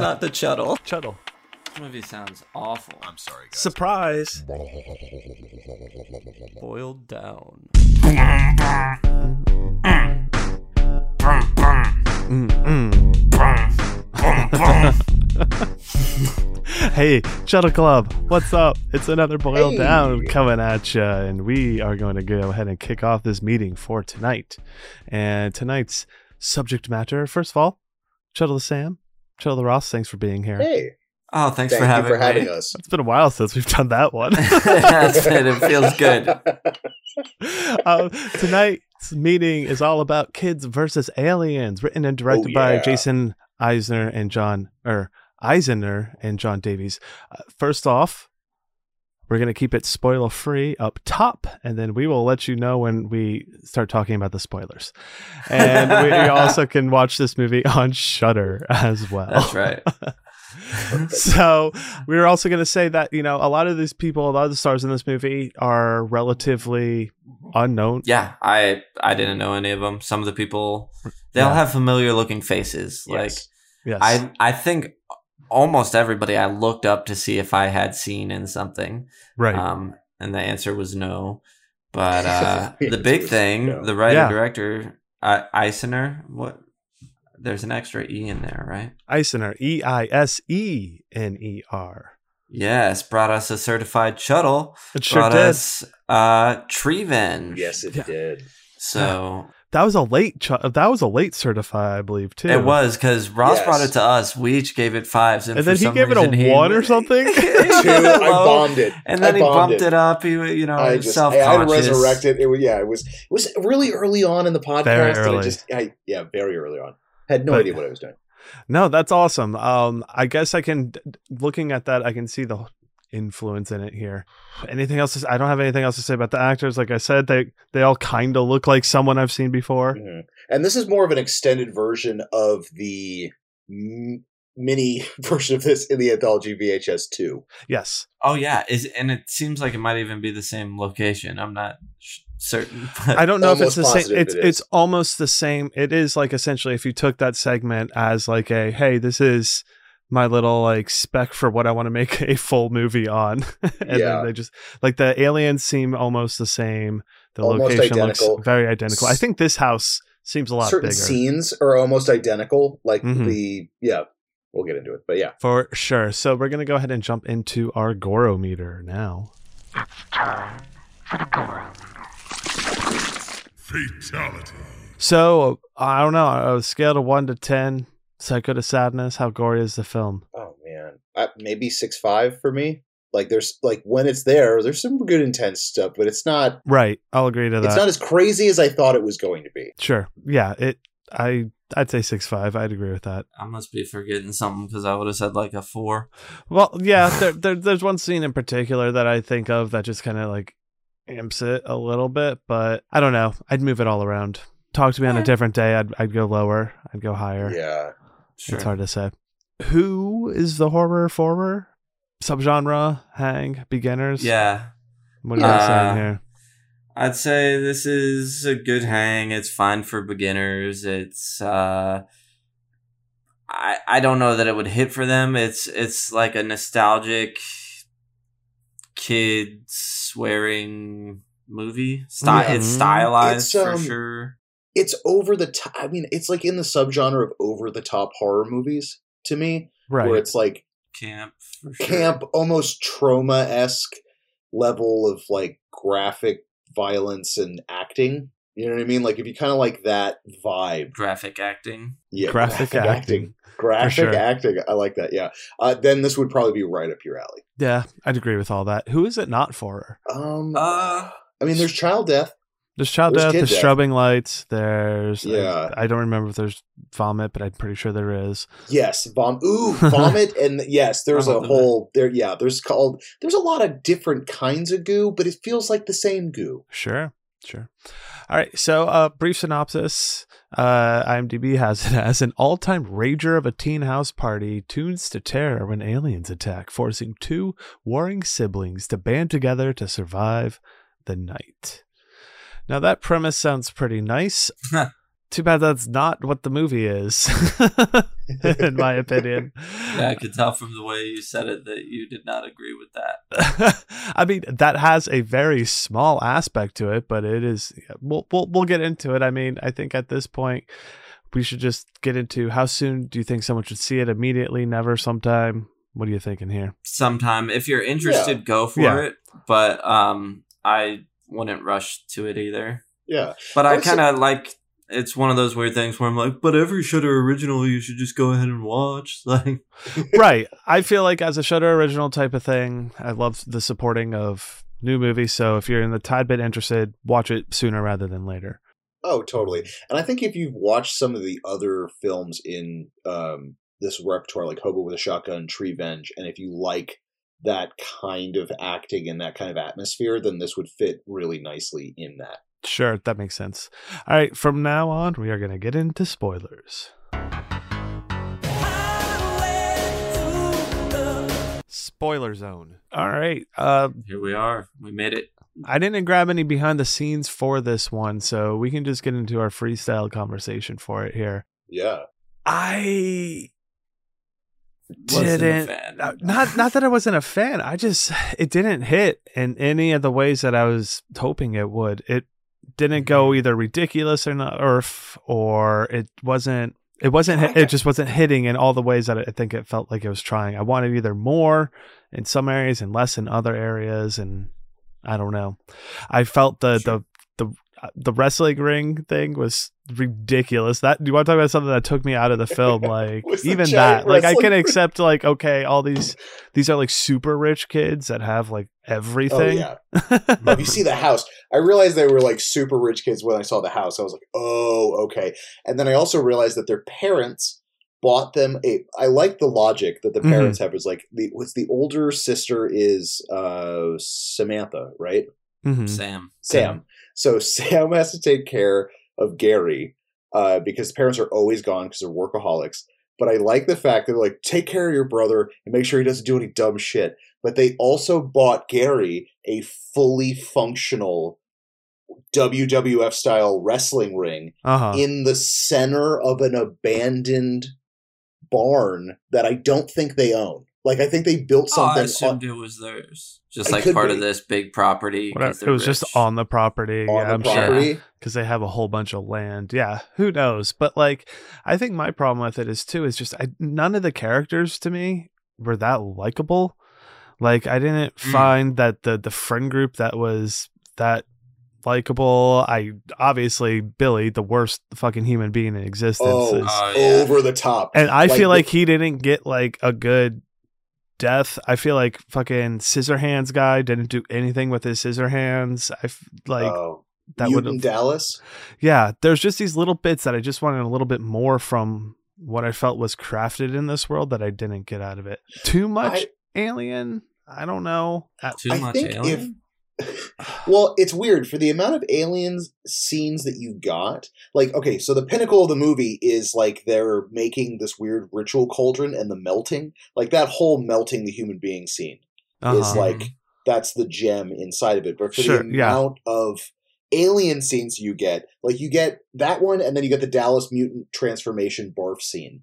Not the Chuddle. Chuddle. This movie sounds awful. I'm sorry, guys. Surprise. Boiled down. hey, Chuddle Club, what's up? It's another Boil Hey. Down coming at you, and we are going to go ahead and kick off this meeting for tonight. And tonight's subject matter, first of all, Chuddle Sam, Chuddle Ross, thanks for being here. Hey, Oh, thanks thank for having you for having us. It's been a while since we've done that one. That's it. It feels good. uh, tonight's meeting is all about kids versus aliens, written and directed Oh, by. Jason Eisener and John or Eisener and John Davies. Uh, first off, we're gonna keep it spoiler free up top, and then we will let you know when we start talking about the spoilers. And we also can watch this movie on Shudder as well. That's right. so we were also going to say that you know a lot of these people a lot of the stars in this movie are relatively unknown Yeah, I I didn't know any of them. Some of the people they all have familiar looking faces. Like Yes. yes I I think almost everybody I looked up to see if I had seen in something. right Um, and the answer was no. But uh, The the big thing, no. the writer Yeah. director uh, Eisner, what? There's an extra e in there, right? Eisner E I S E N E R Yes, brought us a certified Chuddle. it sure brought did us uh, Treevenge. yes, it Yeah. did. So that was a late ch- that was a late certify, I believe too it was because Ross Yes. brought it to us. We each gave it fives, and, and then he gave it a he- one or something Two, I bombed it. And then I he bumped it. up. He, you know, I just, self I had to conscious. resurrect it. It was, yeah, it was, it was really early on in the podcast. Very and early. I just, I, yeah, very early on. Had no But- idea what I was doing. no that's awesome um I guess I can looking at that I can see the influence in it here anything else to, s- I don't have anything else to say about the actors like I said they they all kind of look like someone I've seen before Mhm. And this is more of an extended version of the m- mini version of this in the anthology VHS two. yes Oh yeah, is and it seems like it might even be the same location. I'm not sh- certain. But I don't know if it's the same. It's it it's almost the same. It is like essentially if you took that segment as like a hey, this is my little like spec for what I want to make a full movie on, and Yeah. then they just like the aliens seem almost the same. The Almost location identical. looks very identical. I think this house seems a lot Certain bigger scenes are almost identical. Like Mhm. the yeah, we'll get into it, but yeah. for sure. So we're gonna go ahead and jump into our Gorometer now. It's time for the Goro meter. Fatality. So I don't know. On a scale of one to ten, Psycho to Sadness, how gory is the film? Oh man, uh, maybe six five for me. Like there's like when it's there, there's some good intense stuff, but it's not. Right, I'll agree to that. It's not as crazy as I thought it was going to be. Sure. Yeah. It. I. I'd say six five. I'd agree with that. I must be forgetting something because I would have said like a four. Well, yeah. There, there, there's one scene in particular that I think of that just kind of like amps it a little bit, but I don't know. I'd move it all around. Talk to me on a different day. I'd. I'd go lower. I'd go higher. Yeah, Sure. It's hard to say. Who is the horror former subgenre? Hang beginners. Yeah, What are you Uh, saying here? I'd say this is a good hang. It's fine for beginners. It's uh I I don't know that it would hit for them. It's it's like a nostalgic kid swearing movie. Sty- Yeah. It's stylized It's, for um, sure. It's over the top. I mean, it's like in the subgenre of over the top horror movies to me, Right. where it's like Camp for sure. camp, almost Troma esque level of like graphic violence and acting. You know what I mean? Like if you kind of like that vibe, graphic acting. yeah, Graphic acting. graphic sure. acting. I like that. Yeah, uh, then this would probably be right up your alley. Yeah, I'd agree with all that. Who is it not for? Um, Uh I mean, there's child death. There's child There's death, kid there's death. strubbing lights, there's Yeah. I, I don't remember if there's vomit, but I'm pretty sure there is. Yes, vom. Ooh, vomit, and yes, there's a whole there. Yeah, there's called. There's a lot of different kinds of goo, but it feels like the same goo. Sure, sure. All right, so uh brief synopsis. Uh IMDb has it as an all-time rager of a teen house party tunes to terror when aliens attack, forcing two warring siblings to band together to survive the night. Now that premise sounds pretty nice. Too bad that's not what the movie is. in my opinion. Yeah, I could tell from the way you said it that you did not agree with that. I mean, that has a very small aspect to it, but it is. We'll we'll we'll get into it. I mean, I think at this point we should just get into how soon do you think someone should see it? Immediately, never, sometime. What are you thinking here? Sometime, if you're interested, go for Yeah. it. But um, I wouldn't rush to it either. Yeah. But I kind of like. It's one of those weird things where I'm like, but every Shudder original you should just go ahead and watch. Like, right. I feel like as a Shudder original type of thing, I love the supporting of new movies. So if you're in the tad bit interested, watch it sooner rather than later. Oh, totally. And I think if you've watched some of the other films in um, this repertoire, like Hobo with a Shotgun, Treevenge, and if you like that kind of acting and that kind of atmosphere, then this would fit really nicely in that. Sure, that makes sense. All right, from now on, we are going to get into spoilers. Spoiler zone. All right. Uh, here we are. We made it. I didn't grab any behind the scenes for this one, so we can just get into our freestyle conversation for it here. Yeah. I Wasn't a didn't uh, not not that I wasn't a fan. I just it didn't hit in any of the ways that I was hoping it would. It didn't go either ridiculous or not, or or it wasn't. It wasn't. It just wasn't hitting in all the ways that I think it felt like it was trying. I wanted either more in some areas and less in other areas, and I don't know. I felt the Sure. The the uh, the wrestling ring thing was ridiculous. That do you want to talk about something that took me out of the film? Like even that, like I can accept like okay, all these these are like super rich kids that have like Oh, everything. yeah. If you see the house, I realized they were like super rich kids when I saw the house. I was like, oh, okay. And then I also realized that their parents bought them a. I like the logic that the Mhm. parents have. Is like the what's the older sister is uh Samantha, right? Mhm. Sam. Sam. So Sam has to take care of Gary uh, because parents are always gone because they're workaholics. But I like the fact that they're like, take care of your brother and make sure he doesn't do any dumb shit. But they also bought Gary a fully functional WWF style wrestling ring Uh-huh. in the center of an abandoned barn that I don't think they own. Like I think they built Oh, I something assumed it was theirs. Just like part be. of this big property. It was just on the property. on, yeah, on I'm the sure. property. because they have a whole bunch of land. Yeah, who knows? But like, I think my problem with it is too is just I, none of the characters to me were that likable. Like, I didn't Mm. find that the the friend group that was that likable. I obviously Billy, the worst fucking human being in existence, Oh, is, Oh, yeah. over the top. and I like feel like he didn't get like a good death. I feel like fucking scissor hands guy didn't do anything with his scissor hands. I f- like oh, that would Mutant have Dallas. yeah, there's just these little bits that I just wanted a little bit more from what I felt was crafted in this world that I didn't get out of it. Too much alien? I don't know. Too I much think alien. if well, it's weird for the amount of aliens scenes that you got. Like, okay, so the pinnacle of the movie is like they're making this weird ritual cauldron and the melting. Like that whole melting the human being scene is uh-huh. like that's the gem inside of it. But for Sure, the yeah. amount of alien scenes you get, like you get that one, and then you get the Dallas mutant transformation barf scene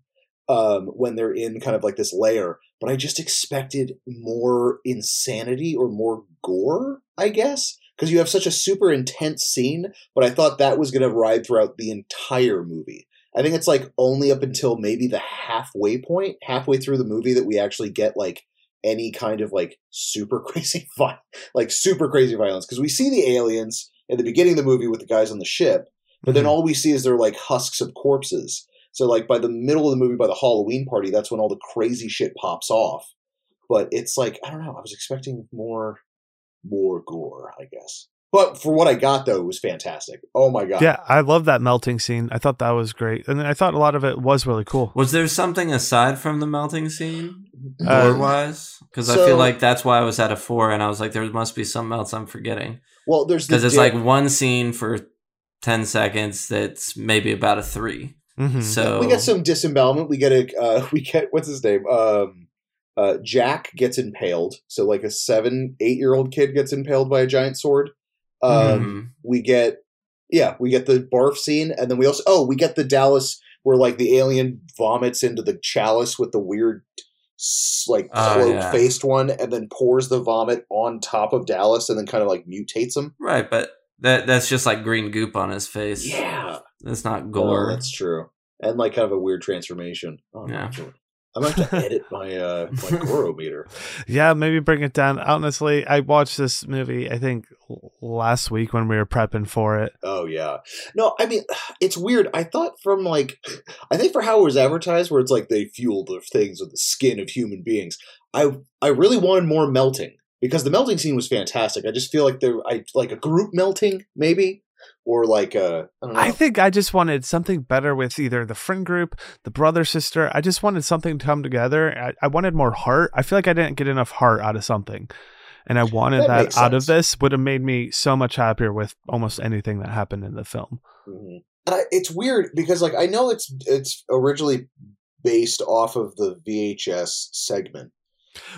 um, when they're in kind of like this layer. But I just expected more insanity or more gore, I guess, because you have such a super intense scene. But I thought that was going to ride throughout the entire movie. I think it's like only up until maybe the halfway point, halfway through the movie, that we actually get like any kind of like super crazy vi- like super crazy violence because we see the aliens in the beginning of the movie with the guys on the ship but then Mhm. all we see is they're like husks of corpses so like by the middle of the movie by the halloween party that's when all the crazy shit pops off but it's like i don't know i was expecting more more gore i guess but for what i got though it was fantastic oh my god yeah, I love that melting scene. I thought that was great, and I thought a lot of it was really cool. Was there something aside from the melting scene, Uh, lore wise? Because I feel like that's why I was at a four, and I was like, there must be something else I'm forgetting. well there's the Because it's dip- like one scene for ten seconds that's maybe about a three. Mhm. So we get some disembowelment. We get a uh, we get what's his name? Um, uh, Jack gets impaled. So like a seven, eight year old kid gets impaled by a giant sword. Um, Mhm. We get yeah, we get the barf scene, and then we also oh we get the Dallas where like the alien vomits into the chalice with the weird like Oh, cloak yeah. faced one and then pours the vomit on top of Dallas and then kind of like mutates him. Right, but that that's just like green goop on his face. Yeah. That's not Oh, gore. that's true. And like kind of a weird transformation. Oh, Yeah. yeah. I'm gonna have to edit my uh my Goro meter. Yeah, maybe bring it down. Honestly, I watched this movie. I think last week when we were prepping for it. Oh yeah. No, I mean it's weird. I thought from like I think for how it was advertised where it's like they fuel the things with the skin of human beings. I I really wanted more melting because the melting scene was fantastic. I just feel like there I like a group melting maybe or like a I don't know. I think I just wanted something better with either the friend group, the brother sister. I just wanted something to come together. I, I wanted more heart. I feel like I didn't get enough heart out of something. And I wanted That that, out of this would have made me so much happier with almost anything that happened in the film. Mhm. And I, it's weird because like I know it's it's originally based off of the VHS segment.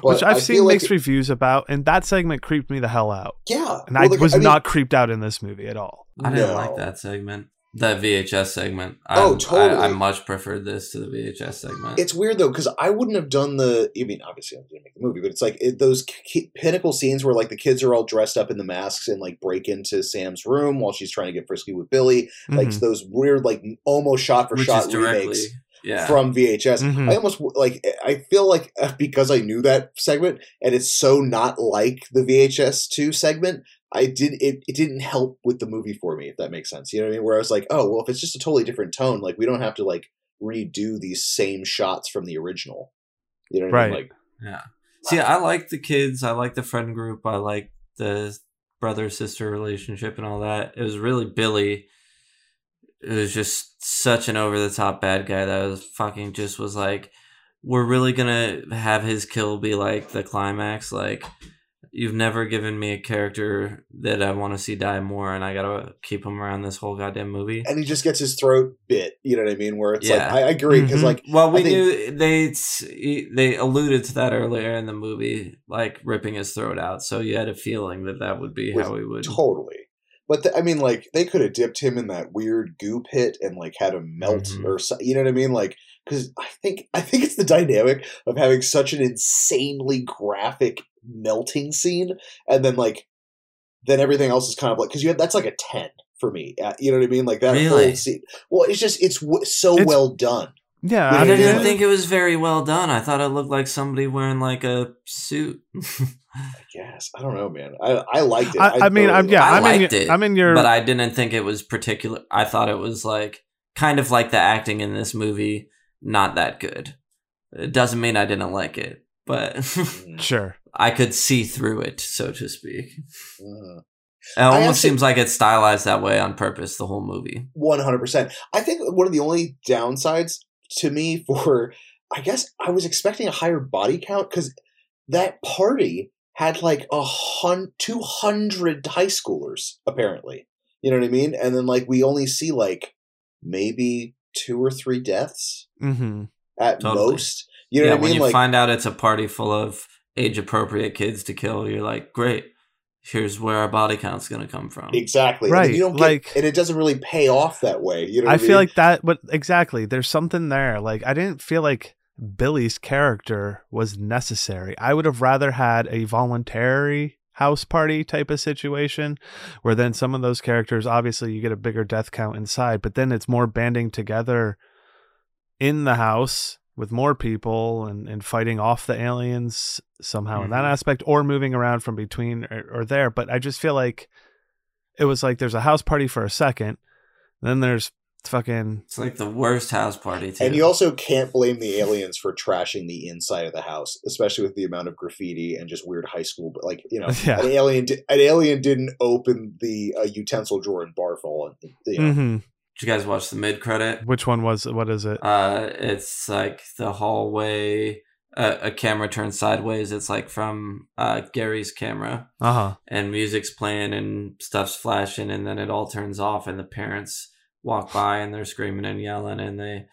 But Which I've I seen feel like mixed reviews about, and that segment creeped me the hell out. yeah, And Well, I like, was mean, not creeped out in this movie at all. I didn't no. like that segment. That VHS segment. I, Oh, totally. I, I much preferred this to the VHS segment. It's weird though because I wouldn't have done the. I mean, obviously I didn't make the movie, but it's like it, those ki- pinnacle scenes where like the kids are all dressed up in the masks and like break into Sam's room while she's trying to get frisky with Billy. Like Mhm. those weird, like almost shot for which shot is directly. Remakes Yeah. from VHS. Mhm. I almost like. I feel like uh, because I knew that segment and it's so not like the VHS two segment. I did it. It didn't help with the movie for me, if that makes sense. You know what I mean? Where I was like, oh well, if it's just a totally different tone, like we don't have to like redo these same shots from the original. You know what I mean? Right. Like, Yeah. See, I like the kids. I like the friend group. I like the brother sister relationship and all that. It was really Billy. It was just such an over the top bad guy that was fucking just was like, we're really gonna have his kill be like the climax. Like, you've never given me a character that I want to see die more, and I gotta keep him around this whole goddamn movie. and he just gets his throat bit. You know what I mean? Where it's Yeah. like, I, agree because Mhm. like Well, we think- knew they they alluded to that earlier in the movie, like ripping his throat out. So you had a feeling that that would be With how he would. totally. But the, I mean, like they could have dipped him in that weird goo pit and like had him melt Mhm. or you know what I mean? Like because I think I think it's the dynamic of having such an insanely graphic melting scene, and then like then everything else is kind of like because you have that's like a ten for me. Uh, you know what I mean? Like that Really? whole scene. Well, it's just it's w- so It's- well done. Yeah, I I didn't think it was very well done. I thought it looked like somebody wearing like a suit. I guess I don't know, man. I I liked it. I, I mean, I'm yeah, I I'm in, liked your, it, I'm in your. but I didn't think it was particular. I thought it was like kind of like the acting in this movie, not that good. It doesn't mean I didn't like it, but Mhm. sure. I could see through it, so to speak. Mhm. It almost actually- seems like it's stylized that way on purpose. The whole movie. One hundred percent. I think one of the only downsides to me for, I guess, I was expecting a higher body count because that party had like a hun two hundred high schoolers apparently. You know what I mean? And then like we only see like maybe two or three deaths hmm at Totally. most. You know yeah, what I when mean? you Like find out it's a party full of age appropriate kids to kill, you're like, great. Here's where our body count's gonna come from. exactly. And Right, You don't get, like- and it doesn't really pay off that way. You know? What I I, feel like that, but exactly, there's something there. Like I didn't feel like Billy's character was necessary. I would have rather had a voluntary house party type of situation where then some of those characters obviously you get a bigger death count inside but then it's more banding together in the house with more people and, and fighting off the aliens somehow in that Mhm. aspect or moving around from between or, or there but i just feel like it was like there's a house party for a second then there's fucking It's like the worst house party too. And you also can't blame the aliens for trashing the inside of the house, especially with the amount of graffiti and just weird high school. But like you know, Yeah. an alien, di- an alien didn't open the uh, utensil drawer in Barfall. And, you know, Mhm. Did you guys watch the mid credit? which one was what is it Uh, it's like the hallway. Uh, a camera turns sideways. It's like from uh, Gary's camera, uh-huh and music's playing and stuff's flashing, and then it all turns off, and the parents walk by and they're screaming and yelling, and they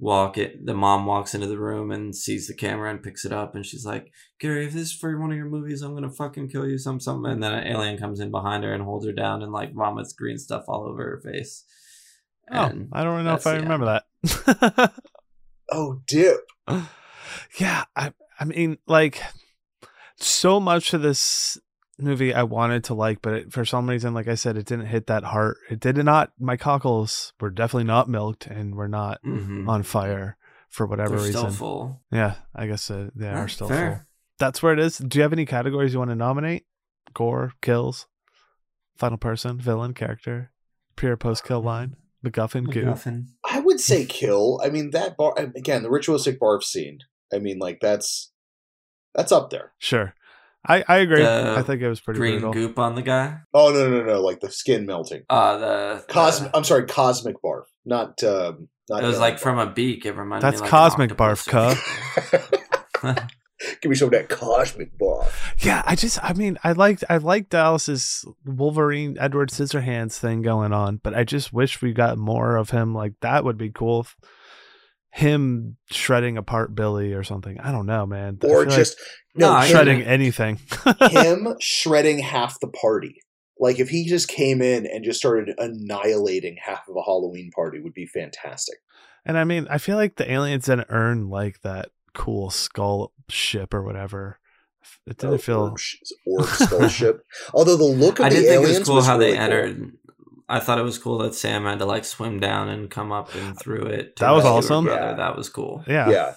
walk it. The mom walks into the room and sees the camera and picks it up, and she's like, "Gary, if this is for one of your movies, I'm gonna fucking kill you, some something." And then an alien comes in behind her and holds her down and like vomits green stuff all over her face. Oh, I don't know if I the remember that. Oh, dip. yeah, I I mean like so much of this movie I wanted to like, but it, for some reason, like I said, it didn't hit that heart. It did not. My cockles were definitely not milked and were not Mhm. on fire for whatever They're reason. still full. Yeah, I guess uh, they are still fair. full. That's where it is. Do you have any categories you want to nominate? Gore, kills, final person, villain, character, pre or post kill line, MacGuffin, goo. I would say kill. I mean, that bar again, the ritualistic barf scene. I mean, like that's that's up there. Sure, I I agree. The I think it was pretty Green brutal. goop on the guy. Oh no, no, no! Like the skin melting. Uh the Cosmic. the- I'm sorry, cosmic barf, not. um not it was like barf. from a beak. It reminded That's me like cosmic an barf, or Give me some of that cosmic barf. Yeah, I just I mean I liked I liked Dallas's Wolverine Edward Scissorhands thing going on, but I just wish we got more of him. Like that would be cool. If him shredding apart Billy or something. I don't know, man. Or feel just No, no, I him- shredding anything. him shredding half the party. Like if he just came in and just started annihilating half of a Halloween party would be fantastic. and I mean, I feel like the aliens didn't earn like that cool skull ship or whatever. It didn't Oh, feel orb, sh- orb skull ship. Although the look of I the did think it aliens was cool how really they cool. entered. I thought it was cool that Sam had to like swim down and come up and through it. That was awesome. Yeah. That was cool. yeah. Yeah,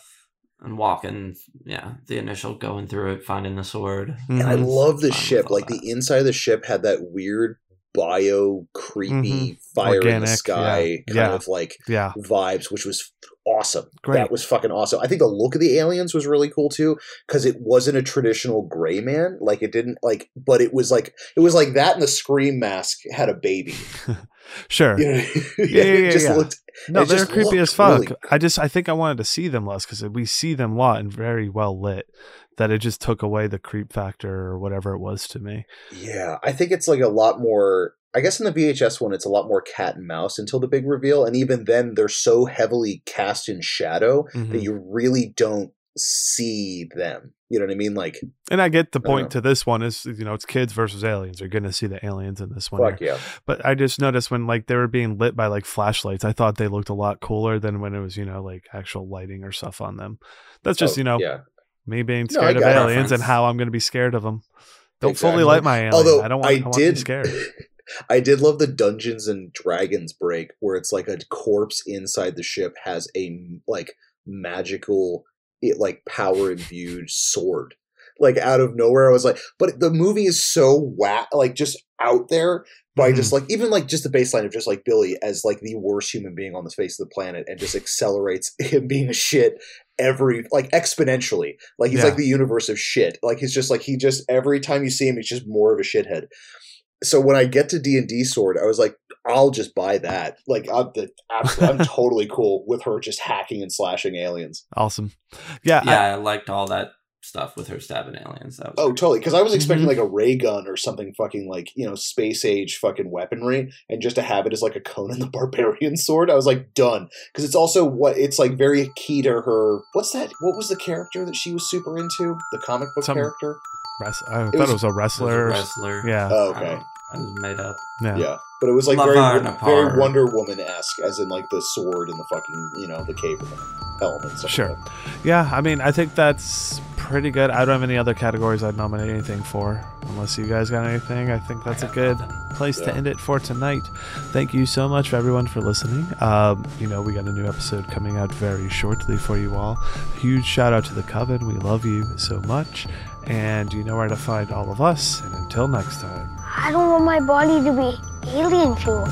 And walking, yeah, the initial going through it, finding the sword. and I Mhm. love the ship. all Like the inside of the ship had that weird bio creepy fire in the Mm-hmm. Sky yeah. kind Yeah. of like Yeah. vibes, which was awesome. Great. That was fucking awesome. I think the look of the aliens was really cool too, because it wasn't a traditional gray man. Like it didn't like, but it was like it was like that, and the scream mask had a baby. Sure. You know, Yeah, yeah, yeah, just yeah. looked. No, they're creepy as fuck. really I just I think I wanted to see them less because we see them a lot and very well lit. That it just took away the creep factor or whatever it was to me. Yeah, I think it's like a lot more. I guess in the VHS one, it's a lot more cat and mouse until the big reveal, and even then, they're so heavily cast in shadow Mhm. that you really don't see them. You know what I mean? Like, And I get the point to this one is you know it's kids versus aliens. You're gonna see the aliens in this one. fuck here. yeah. But I just noticed when like they were being lit by like flashlights, I thought they looked a lot cooler than when it was you know like actual lighting or stuff on them. That's just Oh, you know yeah. me being No, scared of got it. aliens and how I'm gonna be scared of them. Don't fully Exactly. light my alien. Although I don't want. I, I want to be did, scared. I did love the Dungeons and Dragons break where it's like a corpse inside the ship has a like magical, it like power imbued sword. Like out of nowhere, I was like, but the movie is so whack, like just out there by Mhm. just like even like just the baseline of just like Billy as like the worst human being on the face of the planet and just accelerates him being a shit every like exponentially. Like he's Yeah. like the universe of shit. Like he's just like he just every time you see him, he's just more of a shithead. So when I get to D and D sword, I was like, I'll just buy that. Like I'm the I'm totally cool with her just hacking and slashing aliens. Awesome. Yeah. Yeah, I, liked all that stuff with her stabbing aliens. That was Oh, totally. Because I was expecting Mhm. like a ray gun or something fucking like you know space age fucking weaponry, and just to have it as like a Conan the Barbarian sword, I was like done. Because it's also what it's like very key to her. What's that? What was the character that she was super into? The comic book Some- character. Wrest- I thought was- it was a It was a wrestler. wrestler. Yeah. Oh, okay. Don't- was made up. yeah. Yeah, but it was like Lavar very very Wonder Woman esque, as in like the sword and the fucking you know the cape and the helmet. And stuff Sure. Like. Yeah, I mean, I think that's pretty good. I don't have any other categories I'd nominate anything for. Unless you guys got anything, I think that's I a good nothing. place to end it for tonight. Thank you so much for everyone for listening. Um, you know, we got a new episode coming out very shortly for you all. Huge shout out to the Coven. We love you so much. And you know where to find all of us. And until next time. I don't want my body to be alien fuel.